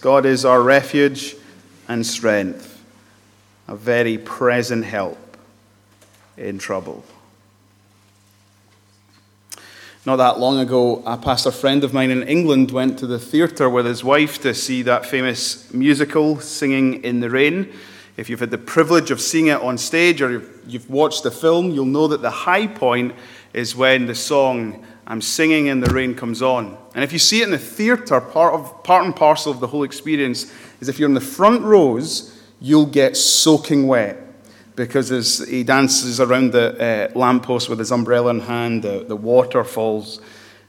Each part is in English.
God is our refuge and strength, a very present help in trouble. Not that long ago, a pastor friend of mine in England went to the theatre with his wife to see that famous musical, Singing in the Rain. If you've had the privilege of seeing it on stage or you've watched the film, you'll know that the high point is when the song I'm Singing and the Rain comes on. And if you see it in the theatre, part, part and parcel of the whole experience is if you're in the front rows, you'll get soaking wet because as he dances around the uh, lamppost with his umbrella in hand, the, the water falls.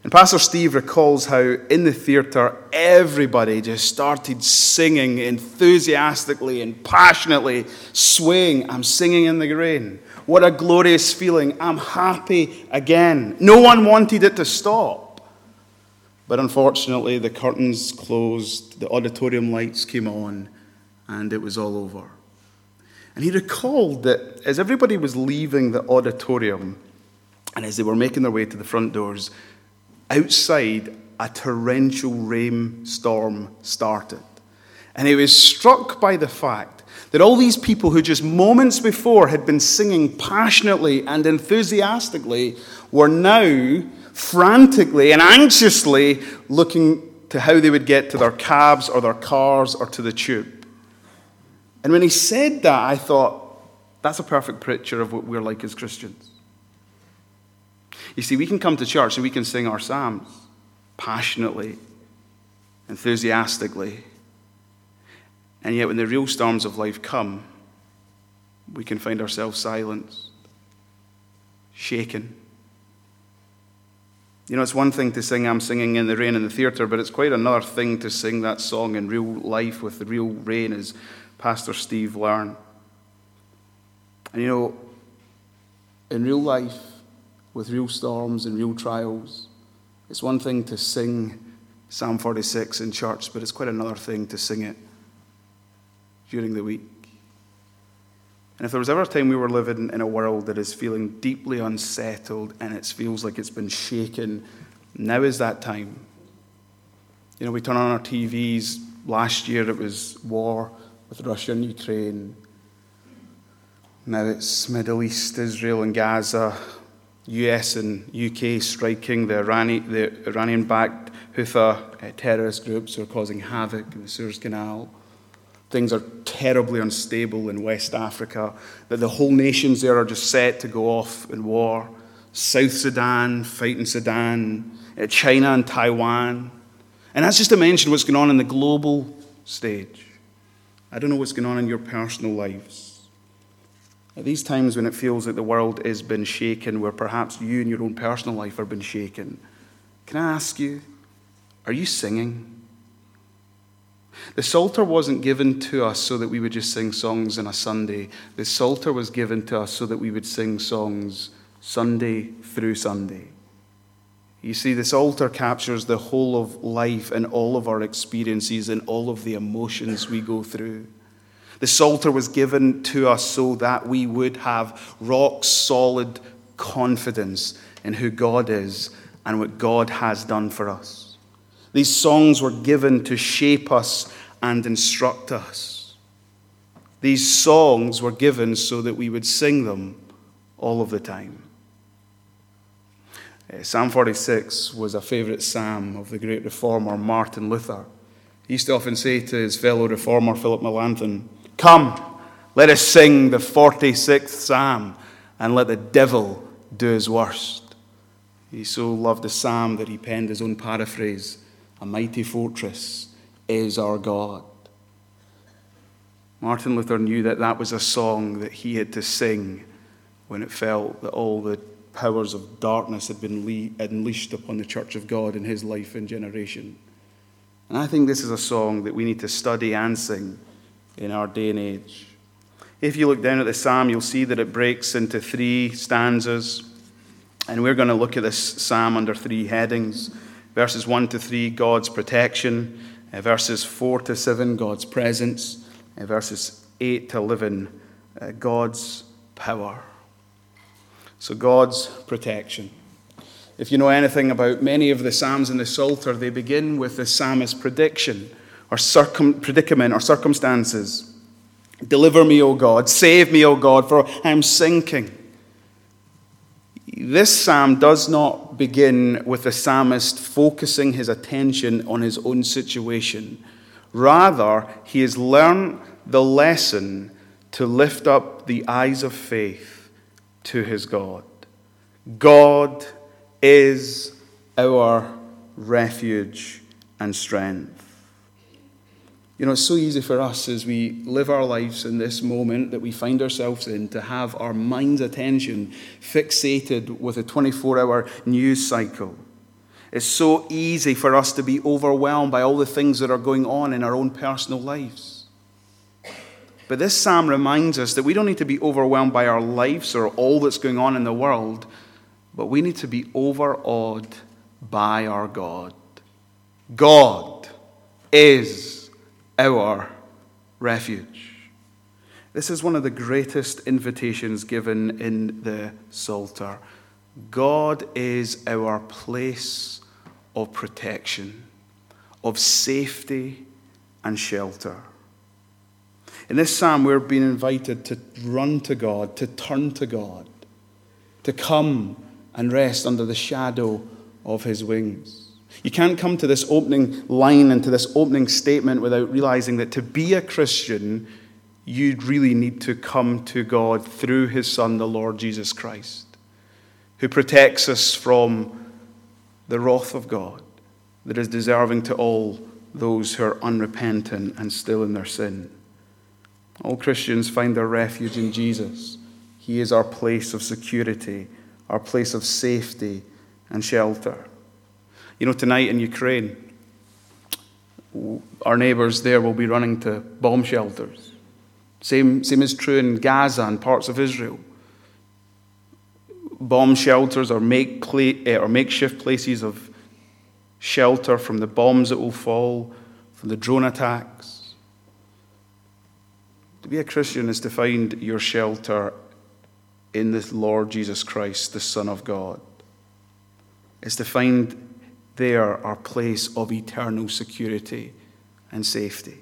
And Pastor Steve recalls how in the theatre, everybody just started singing enthusiastically and passionately, swaying, I'm singing in the rain. What a glorious feeling. I'm happy again. No one wanted it to stop. But unfortunately, the curtains closed, the auditorium lights came on, and it was all over. And he recalled that as everybody was leaving the auditorium and as they were making their way to the front doors, outside a torrential rainstorm started. And he was struck by the fact that all these people who just moments before had been singing passionately and enthusiastically were now frantically and anxiously looking to how they would get to their cabs or their cars or to the tube. And when he said that, I thought, that's a perfect picture of what we're like as Christians. You see, we can come to church and we can sing our psalms passionately, enthusiastically. And yet, when the real storms of life come, we can find ourselves silenced, shaken. You know, it's one thing to sing I'm Singing in the Rain in the theatre, but it's quite another thing to sing that song in real life with the real rain as Pastor Steve learn. And you know, in real life, with real storms and real trials, it's one thing to sing Psalm 46 in church, but it's quite another thing to sing it during the week. And if there was ever a time we were living in a world that is feeling deeply unsettled and it feels like it's been shaken, now is that time. You know, we turn on our TVs. Last year it was war with Russia and Ukraine. Now it's Middle East, Israel and Gaza, US and UK striking the, Irani, the Iranian backed Houthi uh, terrorist groups who are causing havoc in the Suez Canal. Things are terribly unstable in West Africa, that the whole nations there are just set to go off in war. South Sudan, fighting Sudan, uh, China and Taiwan. And that's just to mention what's going on in the global stage. I don't know what's going on in your personal lives. At these times when it feels like the world has been shaken, where perhaps you and your own personal life have been shaken, can I ask you, are you singing? The Psalter wasn't given to us so that we would just sing songs on a Sunday. The Psalter was given to us so that we would sing songs Sunday through Sunday. You see, this Psalter captures the whole of life and all of our experiences and all of the emotions we go through. The Psalter was given to us so that we would have rock solid confidence in who God is and what God has done for us. These songs were given to shape us and instruct us. These songs were given so that we would sing them all of the time. Uh, psalm 46 was a favourite psalm of the great reformer Martin Luther. He used to often say to his fellow reformer Philip Melanchthon, Come, let us sing the 46th psalm and let the devil do his worst. He so loved the psalm that he penned his own paraphrase A mighty fortress is our God. Martin Luther knew that that was a song that he had to sing when it felt that all the powers of darkness had been unleashed upon the church of God in his life and generation. And I think this is a song that we need to study and sing in our day and age. If you look down at the psalm, you'll see that it breaks into three stanzas. And we're going to look at this psalm under three headings verses 1 to 3, God's protection, uh, verses 4 to 7, God's presence, and verses 8 to 11, uh, God's power. So, God's protection. If you know anything about many of the Psalms in the Psalter, they begin with the psalmist's prediction or circum- predicament, or circumstances. Deliver me, O God. Save me, O God, for I am sinking. This psalm does not begin with the psalmist focusing his attention on his own situation. Rather, he has learned the lesson to lift up the eyes of faith to his God. God is our refuge and strength. You know, it's so easy for us as we live our lives in this moment that we find ourselves in to have our mind's attention fixated with a 24 hour news cycle. It's so easy for us to be overwhelmed by all the things that are going on in our own personal lives. But this psalm reminds us that we don't need to be overwhelmed by our lives or all that's going on in the world, but we need to be overawed by our God. God is our refuge. This is one of the greatest invitations given in the Psalter. God is our place of protection, of safety and shelter. In this psalm, we're being invited to run to God, to turn to God, to come and rest under the shadow of his wings. You can't come to this opening line and to this opening statement without realizing that to be a Christian, you really need to come to God through his Son, the Lord Jesus Christ, who protects us from the wrath of God that is deserving to all those who are unrepentant and still in their sin. All Christians find their refuge in Jesus. He is our place of security, our place of safety and shelter. You know, tonight in Ukraine, our neighbours there will be running to bomb shelters. Same, same is true in Gaza and parts of Israel. Bomb shelters or, make eh, or makeshift places of shelter from the bombs that will fall, from the drone attacks. To be a Christian is to find your shelter in the Lord Jesus Christ, the Son of God. Is to find there our place of eternal security and safety.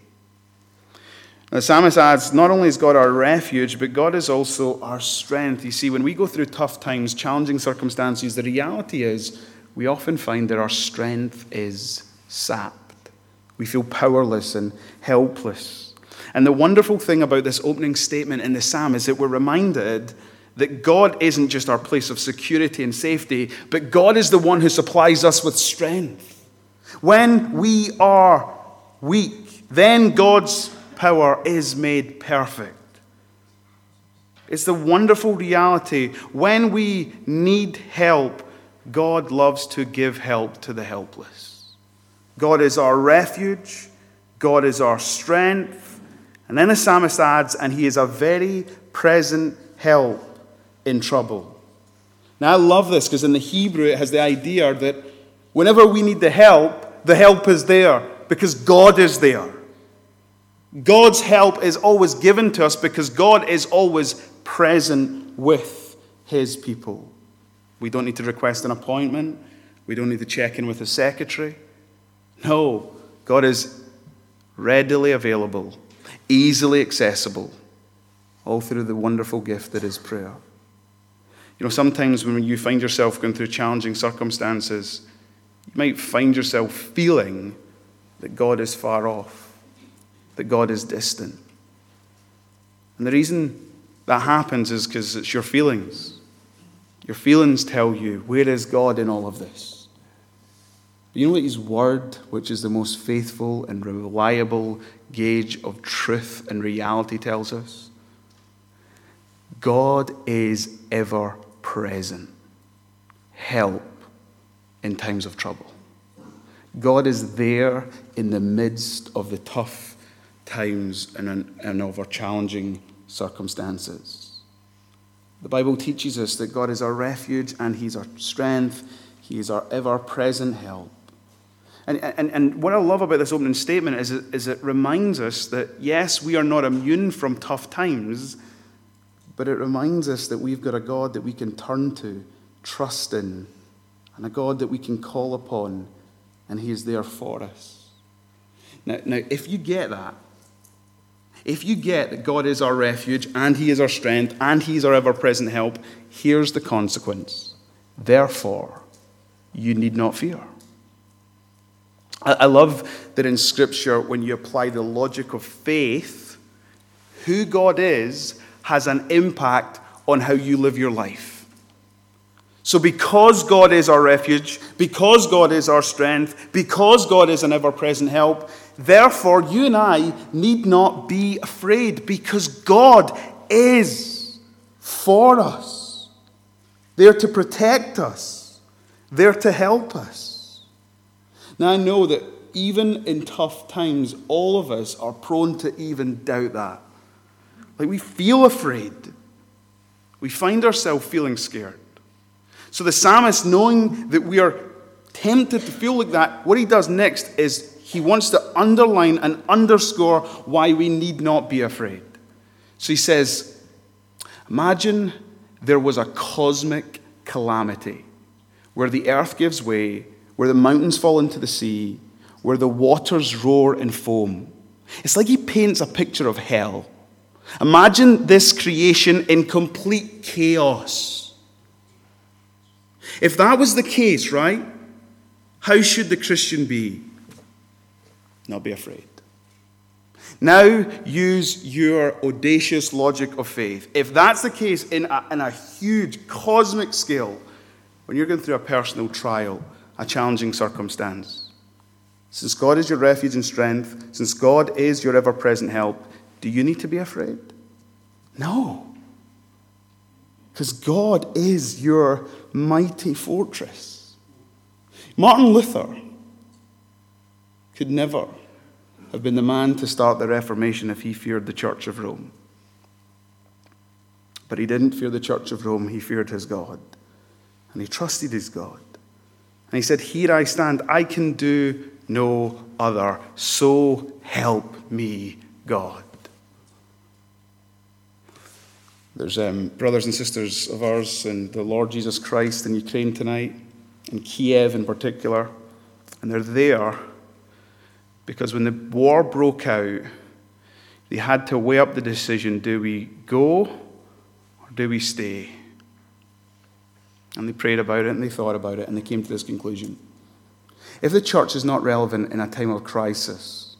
The psalmist adds, not only is God our refuge, but God is also our strength. You see, when we go through tough times, challenging circumstances, the reality is we often find that our strength is sapped. We feel powerless and helpless. And the wonderful thing about this opening statement in the psalm is that we're reminded that God isn't just our place of security and safety, but God is the one who supplies us with strength. When we are weak, then God's power is made perfect. It's the wonderful reality. When we need help, God loves to give help to the helpless. God is our refuge, God is our strength. And then the psalmist adds, and he is a very present help in trouble. Now, I love this because in the Hebrew it has the idea that whenever we need the help, the help is there because God is there. God's help is always given to us because God is always present with his people. We don't need to request an appointment. We don't need to check in with a secretary. No, God is readily available, easily accessible, all through the wonderful gift that is prayer. You know, sometimes when you find yourself going through challenging circumstances, you might find yourself feeling that God is far off, that God is distant. And the reason that happens is because it's your feelings. Your feelings tell you, where is God in all of this? You know what His Word, which is the most faithful and reliable gauge of truth and reality, tells us? God is ever present help in times of trouble. God is there in the midst of the tough times and, and our challenging circumstances. The Bible teaches us that God is our refuge and He's our strength, He is our ever present help. And, and, and what I love about this opening statement is is it reminds us that, yes, we are not immune from tough times, but it reminds us that we've got a God that we can turn to, trust in, and a God that we can call upon, and He is there for us. Now, now, if you get that, if you get that God is our refuge and He is our strength and He is our ever present help, here's the consequence. Therefore, you need not fear. I love that in Scripture, when you apply the logic of faith, who God is has an impact on how you live your life. So, because God is our refuge, because God is our strength, because God is an ever present help, therefore you and I need not be afraid because God is for us, there to protect us, there to help us. Now, I know that even in tough times, all of us are prone to even doubt that. Like we feel afraid, we find ourselves feeling scared. So the psalmist, knowing that we are tempted to feel like that, what he does next is he wants to underline and underscore why we need not be afraid. So he says, Imagine there was a cosmic calamity where the earth gives way, where the mountains fall into the sea, where the waters roar and foam. It's like he paints a picture of hell. Imagine this creation in complete chaos. If that was the case, right, how should the Christian be? Not be afraid. Now use your audacious logic of faith. If that's the case in a, in a huge cosmic scale, when you're going through a personal trial, a challenging circumstance, since God is your refuge and strength, since God is your ever present help, do you need to be afraid? No. Because God is your mighty fortress. Martin Luther could never have been the man to start the Reformation if he feared the Church of Rome. But he didn't fear the Church of Rome, he feared his God. And he trusted his God. And he said, Here I stand, I can do no other. So help me, God. There's um, brothers and sisters of ours in the Lord Jesus Christ in Ukraine tonight, in Kiev in particular, and they're there because when the war broke out, they had to weigh up the decision do we go or do we stay? And they prayed about it and they thought about it and they came to this conclusion. If the church is not relevant in a time of crisis,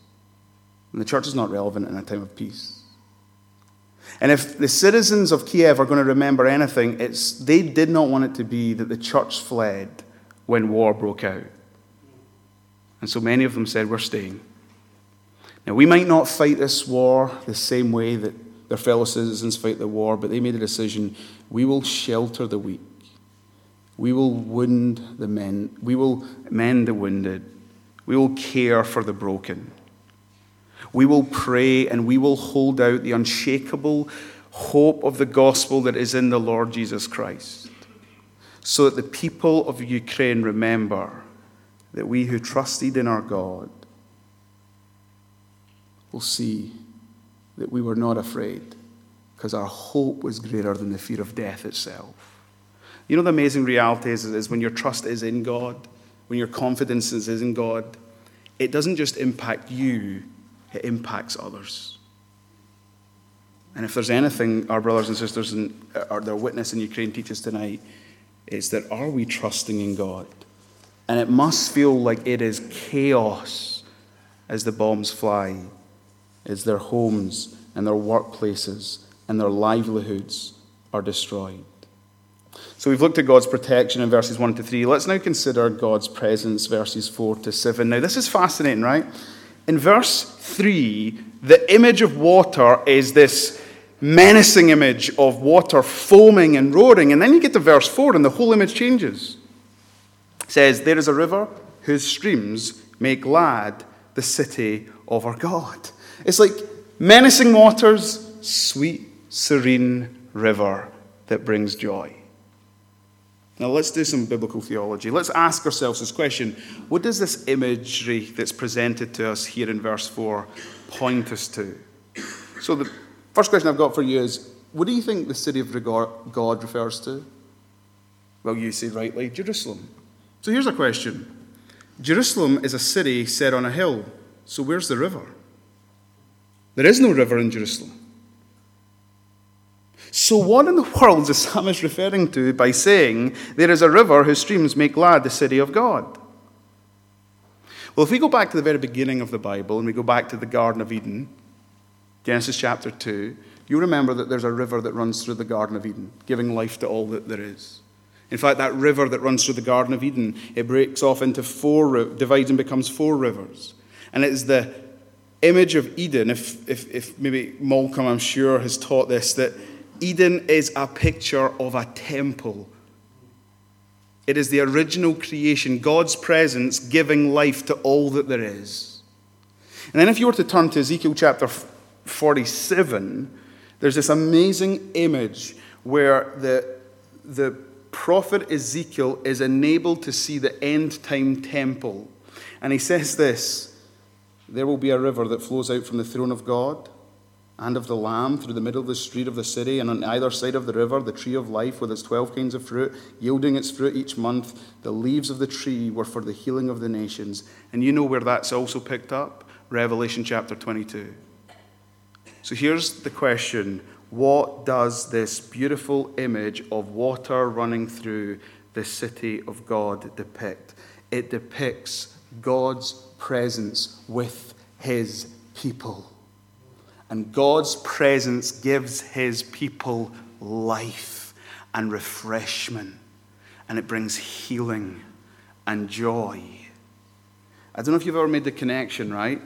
then the church is not relevant in a time of peace. And if the citizens of Kiev are going to remember anything, it's they did not want it to be that the church fled when war broke out. And so many of them said, We're staying. Now, we might not fight this war the same way that their fellow citizens fight the war, but they made a decision we will shelter the weak. We will wound the men. We will mend the wounded. We will care for the broken. We will pray and we will hold out the unshakable hope of the gospel that is in the Lord Jesus Christ, so that the people of Ukraine remember that we who trusted in our God will see that we were not afraid because our hope was greater than the fear of death itself. You know, the amazing reality is, is when your trust is in God, when your confidence is in God, it doesn't just impact you, it impacts others. And if there's anything our brothers and sisters and or their witness in uh, Ukraine teaches tonight, is that are we trusting in God? And it must feel like it is chaos as the bombs fly, as their homes and their workplaces and their livelihoods are destroyed. So we've looked at God's protection in verses 1 to 3. Let's now consider God's presence, verses 4 to 7. Now, this is fascinating, right? In verse 3, the image of water is this menacing image of water foaming and roaring. And then you get to verse 4, and the whole image changes. It says, There is a river whose streams make glad the city of our God. It's like menacing waters, sweet, serene river that brings joy. Now, let's do some biblical theology. Let's ask ourselves this question What does this imagery that's presented to us here in verse 4 point us to? So, the first question I've got for you is What do you think the city of God refers to? Well, you say rightly, Jerusalem. So, here's a question Jerusalem is a city set on a hill. So where's the river? There is no river in Jerusalem. So, what in the world is the referring to by saying, There is a river whose streams make glad the city of God? Well, if we go back to the very beginning of the Bible and we go back to the Garden of Eden, Genesis chapter 2, you remember that there's a river that runs through the Garden of Eden, giving life to all that there is. In fact, that river that runs through the Garden of Eden, it breaks off into four, divides and becomes four rivers. And it is the image of Eden, if, if, if maybe Malcolm, I'm sure, has taught this, that Eden is a picture of a temple. It is the original creation, God's presence giving life to all that there is. And then, if you were to turn to Ezekiel chapter 47, there's this amazing image where the, the prophet Ezekiel is enabled to see the end time temple. And he says this There will be a river that flows out from the throne of God and of the Lamb through the middle of the street of the city, and on either side of the river, the tree of life with its twelve kinds of fruit, yielding its fruit each month. The leaves of the tree were for the healing of the nations. And you know where that's also picked up? Revelation chapter 22. So here's the question What does this beautiful image of water running through the city of God depict? It depicts God's presence with his people. And God's presence gives his people life and refreshment, and it brings healing and joy. I don't know if you've ever made the connection, right?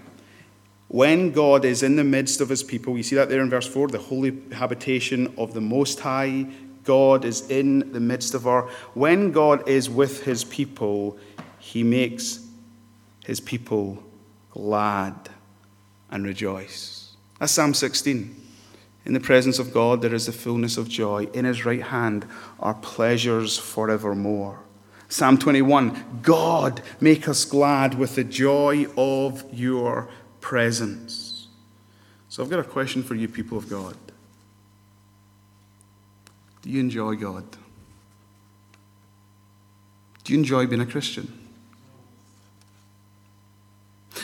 When God is in the midst of his people, you see that there in verse 4 the holy habitation of the Most High. God is in the midst of our. When God is with his people, he makes his people glad and rejoice. That's Psalm 16. In the presence of God, there is the fullness of joy. In his right hand are pleasures forevermore. Psalm 21 God, make us glad with the joy of your presence. So I've got a question for you, people of God. Do you enjoy God? Do you enjoy being a Christian?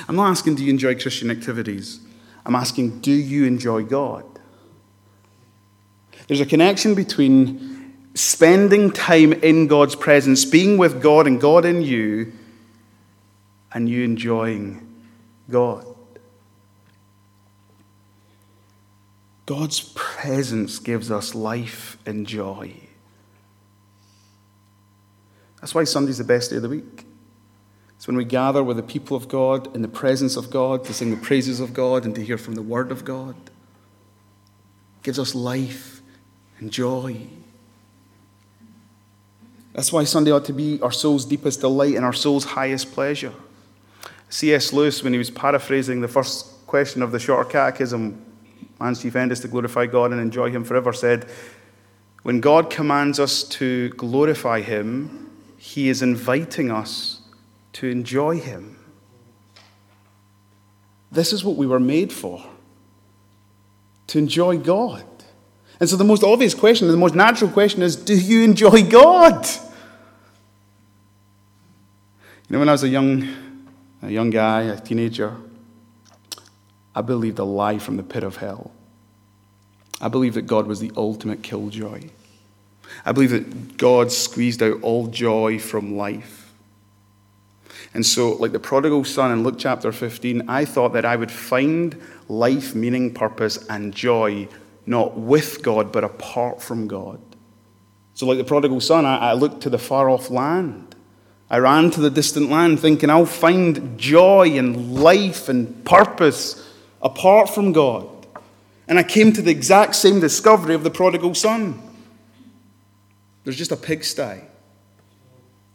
I'm not asking, do you enjoy Christian activities? I'm asking, do you enjoy God? There's a connection between spending time in God's presence, being with God and God in you, and you enjoying God. God's presence gives us life and joy. That's why Sunday's the best day of the week. It's when we gather with the people of God in the presence of God to sing the praises of God and to hear from the Word of God. It gives us life and joy. That's why Sunday ought to be our soul's deepest delight and our soul's highest pleasure. C.S. Lewis, when he was paraphrasing the first question of the Shorter Catechism, man's chief end is to glorify God and enjoy Him forever, said, When God commands us to glorify Him, He is inviting us to enjoy Him. This is what we were made for to enjoy God. And so, the most obvious question, the most natural question is do you enjoy God? You know, when I was a young, a young guy, a teenager, I believed a lie from the pit of hell. I believed that God was the ultimate killjoy. I believe that God squeezed out all joy from life. And so, like the prodigal son in Luke chapter 15, I thought that I would find life, meaning, purpose, and joy not with God, but apart from God. So, like the prodigal son, I, I looked to the far off land. I ran to the distant land thinking I'll find joy and life and purpose apart from God. And I came to the exact same discovery of the prodigal son. There's just a pigsty.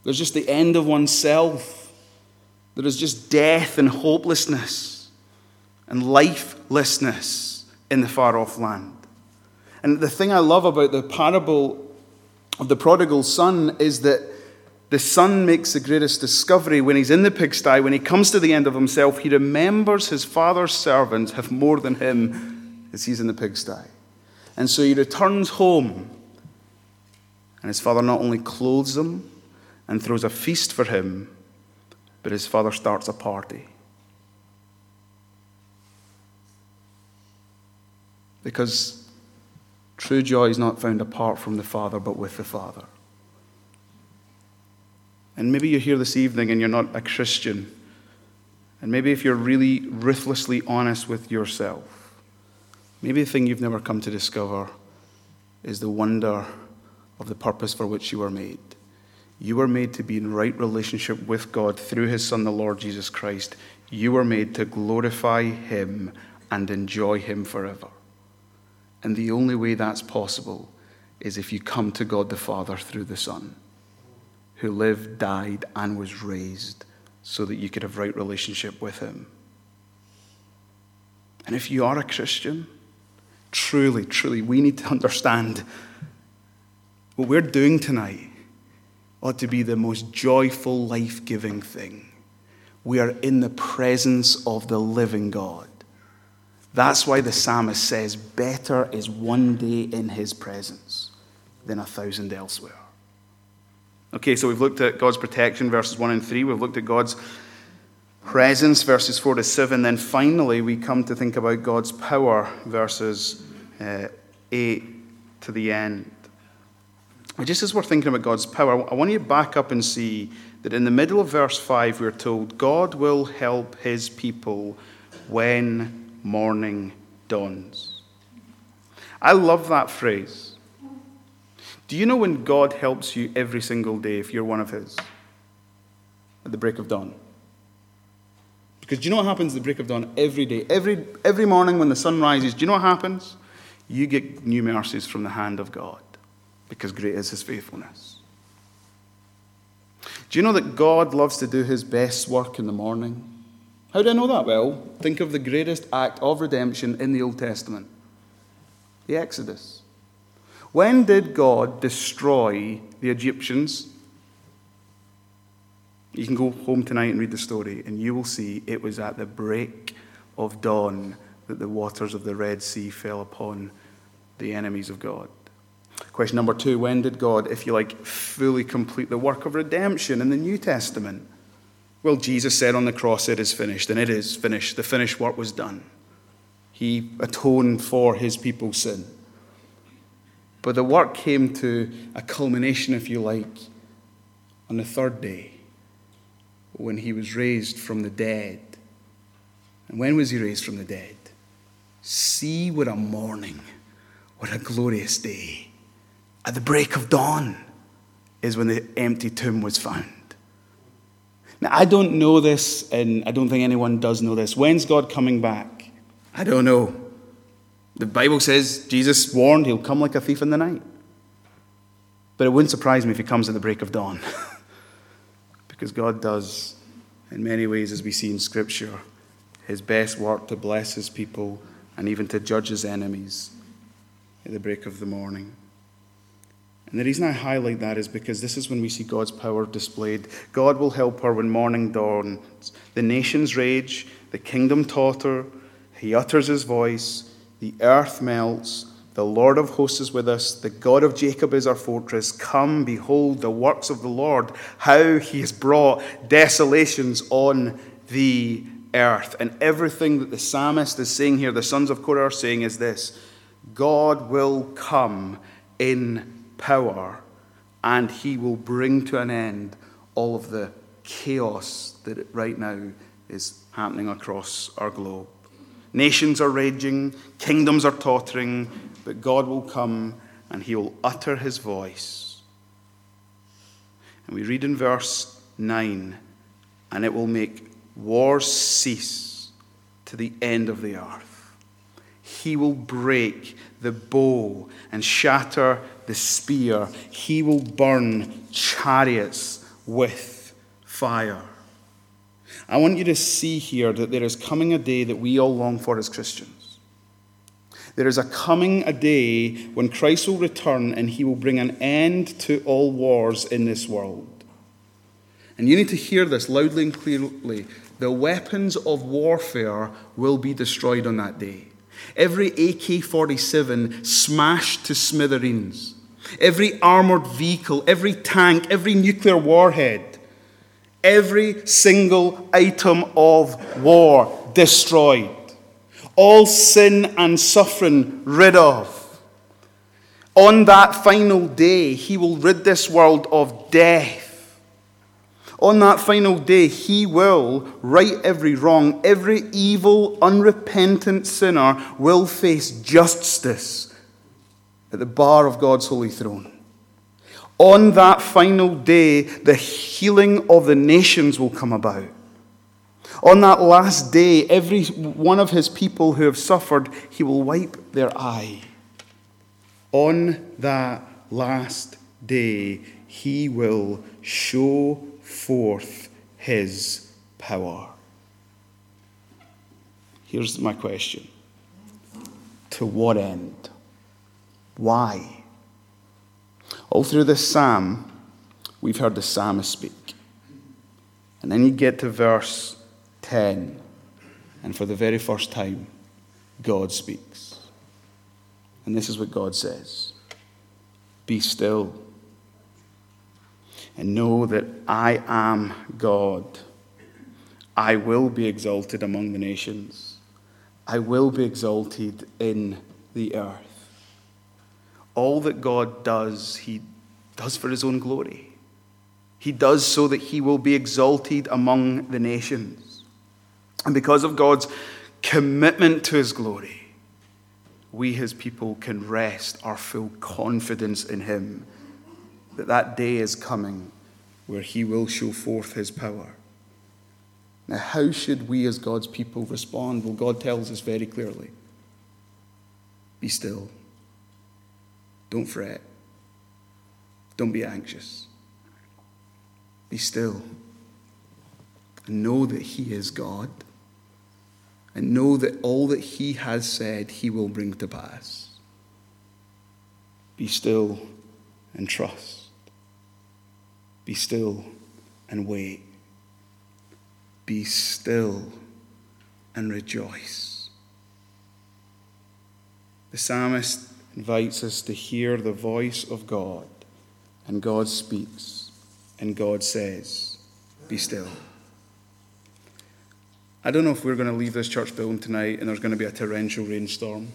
There's just the end of oneself. There is just death and hopelessness and lifelessness in the far off land. And the thing I love about the parable of the prodigal son is that the son makes the greatest discovery when he's in the pigsty, when he comes to the end of himself, he remembers his father's servants have more than him as he's in the pigsty. And so he returns home, and his father not only clothes him and throws a feast for him, but his father starts a party. Because true joy is not found apart from the Father, but with the Father. And maybe you're here this evening and you're not a Christian. And maybe if you're really ruthlessly honest with yourself, maybe the thing you've never come to discover is the wonder of the purpose for which you were made. You were made to be in right relationship with God through His Son, the Lord Jesus Christ. You were made to glorify Him and enjoy Him forever. And the only way that's possible is if you come to God the Father through the Son, who lived, died, and was raised so that you could have right relationship with Him. And if you are a Christian, truly, truly, we need to understand what we're doing tonight ought to be the most joyful, life giving thing. We are in the presence of the living God. That's why the psalmist says, Better is one day in his presence than a thousand elsewhere. Okay, so we've looked at God's protection, verses 1 and 3. We've looked at God's presence, verses 4 to 7. Then finally, we come to think about God's power, verses uh, 8 to the end. Just as we're thinking about God's power, I want you to back up and see that in the middle of verse 5, we're told, God will help his people when morning dawns. I love that phrase. Do you know when God helps you every single day if you're one of his? At the break of dawn. Because do you know what happens at the break of dawn every day? Every, every morning when the sun rises, do you know what happens? You get new mercies from the hand of God because great is his faithfulness. Do you know that God loves to do his best work in the morning? How do I know that? Well, think of the greatest act of redemption in the Old Testament the Exodus. When did God destroy the Egyptians? You can go home tonight and read the story, and you will see it was at the break of dawn that the waters of the Red Sea fell upon the enemies of God. Question number two when did God, if you like, fully complete the work of redemption in the New Testament? Well, Jesus said on the cross, It is finished, and it is finished. The finished work was done. He atoned for his people's sin. But the work came to a culmination, if you like, on the third day when he was raised from the dead. And when was he raised from the dead? See what a morning, what a glorious day. At the break of dawn is when the empty tomb was found. Now, I don't know this, and I don't think anyone does know this. When's God coming back? I don't know. The Bible says Jesus warned he'll come like a thief in the night. But it wouldn't surprise me if he comes at the break of dawn. because God does, in many ways, as we see in Scripture, his best work to bless his people and even to judge his enemies at the break of the morning. And the reason I highlight that is because this is when we see God's power displayed. God will help her when morning dawns. The nations rage, the kingdom totter, he utters his voice, the earth melts. The Lord of hosts is with us. The God of Jacob is our fortress. Come, behold the works of the Lord, how he has brought desolations on the earth. And everything that the psalmist is saying here, the sons of Korah are saying, is this God will come in power, and he will bring to an end all of the chaos that right now is happening across our globe. Nations are raging, kingdoms are tottering, but God will come and he will utter his voice. And we read in verse 9, and it will make wars cease to the end of the earth. He will break the bow and shatter the spear. He will burn chariots with fire. I want you to see here that there is coming a day that we all long for as Christians. There is a coming a day when Christ will return and he will bring an end to all wars in this world. And you need to hear this loudly and clearly. The weapons of warfare will be destroyed on that day. Every AK 47 smashed to smithereens every armored vehicle, every tank, every nuclear warhead, every single item of war destroyed. all sin and suffering rid of. On that final day, he will rid this world of death. On that final day, he will right every wrong. Every evil, unrepentant sinner will face justice at the bar of God's holy throne. On that final day, the healing of the nations will come about. On that last day, every one of his people who have suffered, he will wipe their eye. On that last day, he will show forth his power. Here's my question To what end? Why? All through this psalm, we've heard the psalmist speak. And then you get to verse 10, and for the very first time, God speaks. And this is what God says Be still and know that I am God. I will be exalted among the nations, I will be exalted in the earth. All that God does, He does for His own glory. He does so that He will be exalted among the nations. And because of God's commitment to His glory, we, His people, can rest our full confidence in Him that that day is coming where he will show forth his power. Now, how should we as God's people respond? Well, God tells us very clearly be still. Don't fret. Don't be anxious. Be still. And know that He is God. And know that all that He has said, He will bring to pass. Be still and trust. Be still and wait. Be still and rejoice. The psalmist invites us to hear the voice of God, and God speaks, and God says, Be still. I don't know if we're going to leave this church building tonight and there's going to be a torrential rainstorm.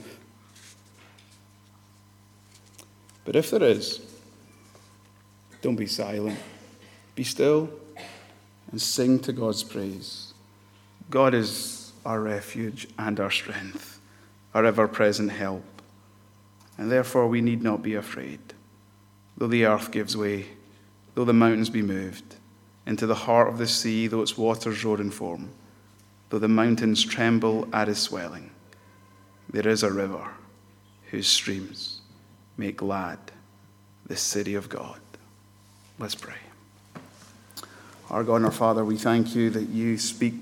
But if there is, don't be silent. Be still and sing to God's praise. God is our refuge and our strength, our ever present help. And therefore, we need not be afraid. Though the earth gives way, though the mountains be moved, into the heart of the sea, though its waters roar and foam, though the mountains tremble at its swelling, there is a river whose streams make glad the city of God. Let's pray. Our God and our Father, we thank you that you speak to